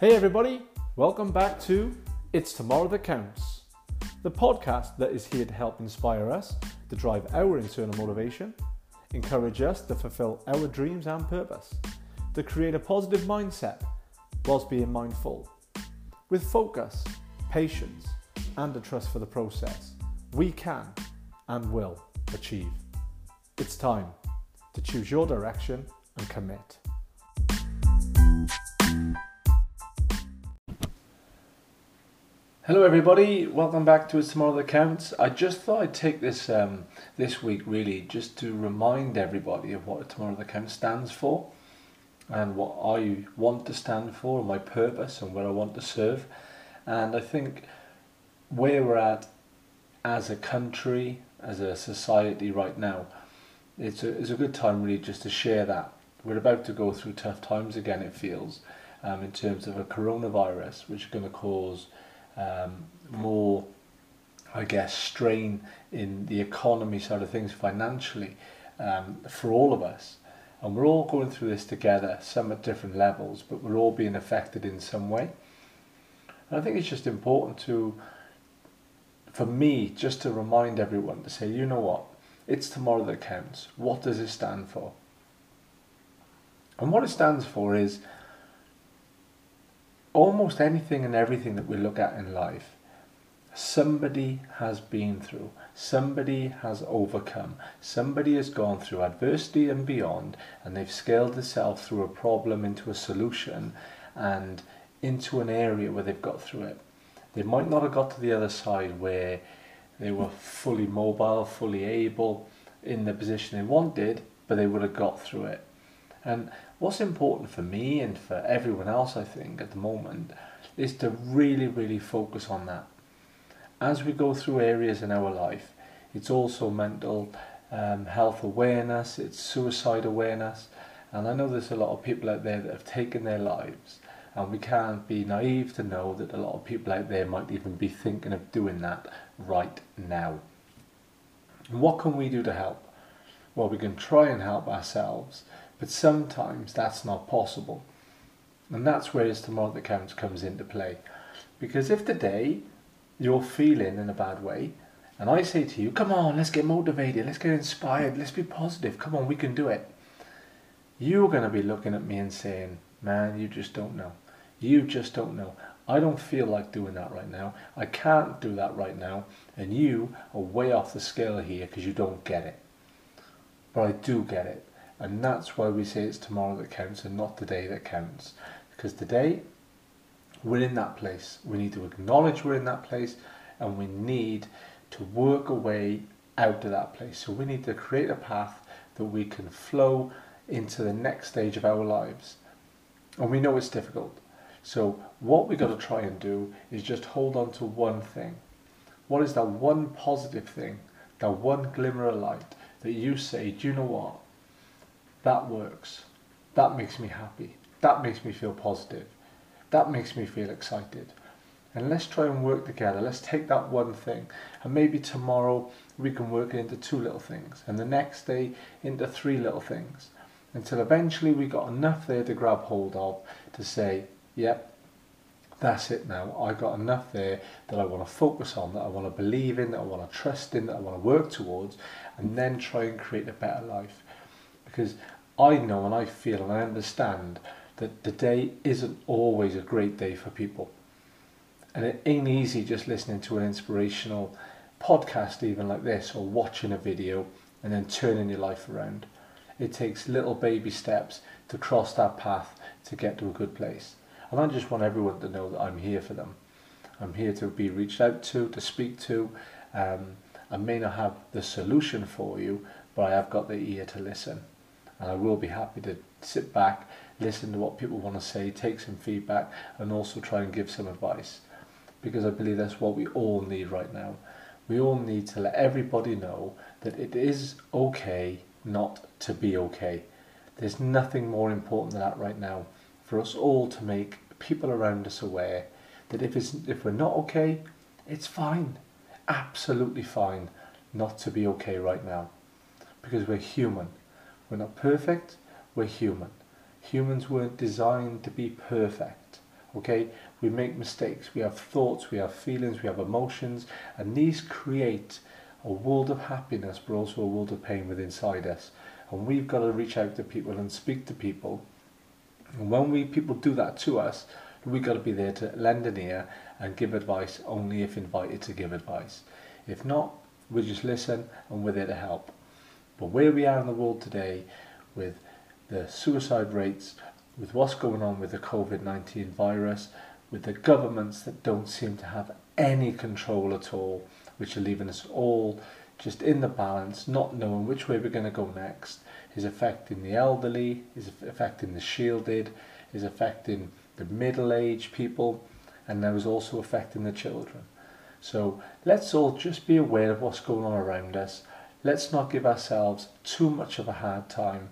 Hey, everybody, welcome back to It's Tomorrow That Counts, the podcast that is here to help inspire us to drive our internal motivation, encourage us to fulfill our dreams and purpose, to create a positive mindset whilst being mindful. With focus, patience, and a trust for the process, we can and will achieve. It's time to choose your direction and commit. Hello, everybody. Welcome back to It's Tomorrow That Counts. I just thought I'd take this um, this week really just to remind everybody of what Tomorrow That Counts stands for and what I want to stand for, and my purpose, and where I want to serve. And I think where we're at as a country, as a society right now, it's a, it's a good time really just to share that. We're about to go through tough times again, it feels, um, in terms of a coronavirus, which is going to cause um, more, I guess, strain in the economy side of things financially um, for all of us. And we're all going through this together, some at different levels, but we're all being affected in some way. And I think it's just important to, for me, just to remind everyone to say, you know what, it's tomorrow that counts. What does it stand for? And what it stands for is almost anything and everything that we look at in life, somebody has been through, somebody has overcome, somebody has gone through adversity and beyond, and they've scaled themselves through a problem into a solution and into an area where they've got through it. They might not have got to the other side where they were fully mobile, fully able in the position they wanted, but they would have got through it. And what's important for me and for everyone else, I think, at the moment, is to really, really focus on that. As we go through areas in our life, it's also mental um, health awareness, it's suicide awareness, and I know there's a lot of people out there that have taken their lives, and we can't be naive to know that a lot of people out there might even be thinking of doing that right now. And what can we do to help? Well, we can try and help ourselves but sometimes that's not possible. And that's where It's Tomorrow That Counts comes into play. Because if today you're feeling in a bad way, and I say to you, come on, let's get motivated, let's get inspired, let's be positive, come on, we can do it. You're going to be looking at me and saying, man, you just don't know. You just don't know. I don't feel like doing that right now. I can't do that right now. And you are way off the scale here because you don't get it. But I do get it. And that's why we say it's tomorrow that counts and not the day that counts. Because today, we're in that place. We need to acknowledge we're in that place and we need to work a way out of that place. So we need to create a path that we can flow into the next stage of our lives. And we know it's difficult. So what we've got to try and do is just hold on to one thing. What is that one positive thing, that one glimmer of light that you say, do you know what? That works. That makes me happy. That makes me feel positive. That makes me feel excited. And let's try and work together. Let's take that one thing. And maybe tomorrow we can work it into two little things. And the next day into three little things. Until eventually we got enough there to grab hold of to say, yep, that's it now. I got enough there that I want to focus on, that I want to believe in, that I want to trust in, that I want to work towards, and then try and create a better life because I know and I feel and I understand that the day isn't always a great day for people. And it ain't easy just listening to an inspirational podcast, even like this, or watching a video and then turning your life around. It takes little baby steps to cross that path to get to a good place. And I just want everyone to know that I'm here for them. I'm here to be reached out to, to speak to. Um, I may not have the solution for you, but I have got the ear to listen and I will be happy to sit back, listen to what people want to say, take some feedback, and also try and give some advice. Because I believe that's what we all need right now. We all need to let everybody know that it is okay not to be okay. There's nothing more important than that right now. For us all to make people around us aware that if, it's, if we're not okay, it's fine. Absolutely fine not to be okay right now. Because we're human we're not perfect, we're human. Humans weren't designed to be perfect, Okay, we make mistakes, we have thoughts, we have feelings, we have emotions, and these create a world of happiness, but also a world of pain within inside us. And we've got to reach out to people and speak to people. And when we people do that to us, we've got to be there to lend an ear and give advice only if invited to give advice. If not, we just listen and we're there to help. But where we are in the world today, with the suicide rates, with what's going on with the COVID 19 virus, with the governments that don't seem to have any control at all, which are leaving us all just in the balance, not knowing which way we're going to go next, is affecting the elderly, is affecting the shielded, is affecting the middle-aged people, and now is also affecting the children. So let's all just be aware of what's going on around us. Let's not give ourselves too much of a hard time.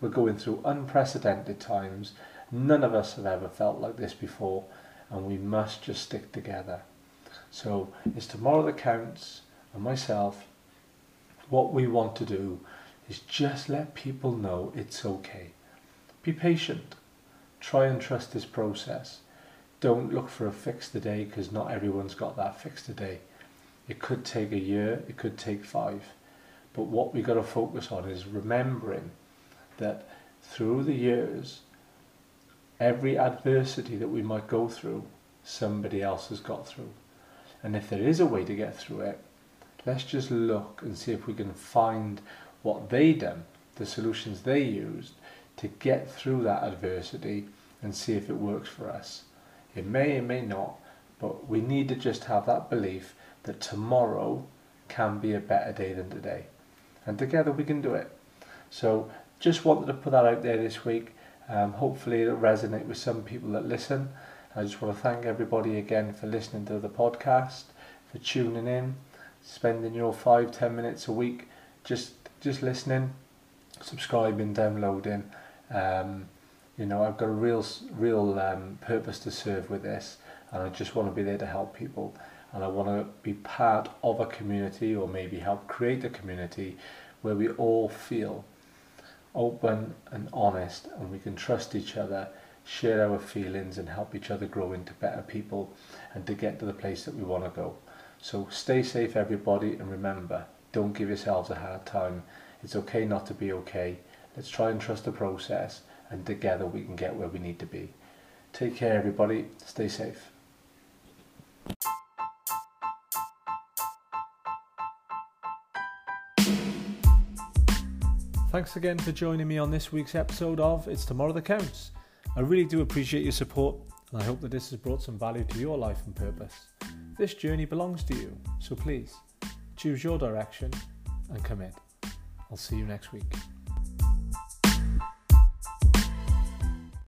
We're going through unprecedented times. None of us have ever felt like this before, and we must just stick together. So it's tomorrow that counts, and myself, what we want to do is just let people know it's okay. Be patient. Try and trust this process. Don't look for a fix today because not everyone's got that fix today. It could take a year, it could take five. But what we've got to focus on is remembering that through the years, every adversity that we might go through, somebody else has got through. And if there is a way to get through it, let's just look and see if we can find what they done, the solutions they used to get through that adversity and see if it works for us. It may, it may not, but we need to just have that belief that tomorrow can be a better day than today. And together we can do it. So just wanted to put that out there this week. Um, hopefully it'll resonate with some people that listen. I just want to thank everybody again for listening to the podcast, for tuning in, spending your five, ten minutes a week just just listening, subscribing, downloading. Um, you know, I've got a real, real um, purpose to serve with this, and I just want to be there to help people. And I want to be part of a community, or maybe help create a community where we all feel open and honest, and we can trust each other, share our feelings, and help each other grow into better people, and to get to the place that we want to go. So stay safe, everybody, and remember, don't give yourselves a hard time. It's okay not to be okay. Let's try and trust the process and together we can get where we need to be. Take care everybody. Stay safe. Thanks again for joining me on this week's episode of It's Tomorrow That Counts. I really do appreciate your support and I hope that this has brought some value to your life and purpose. This journey belongs to you, so please choose your direction and commit. I'll see you next week.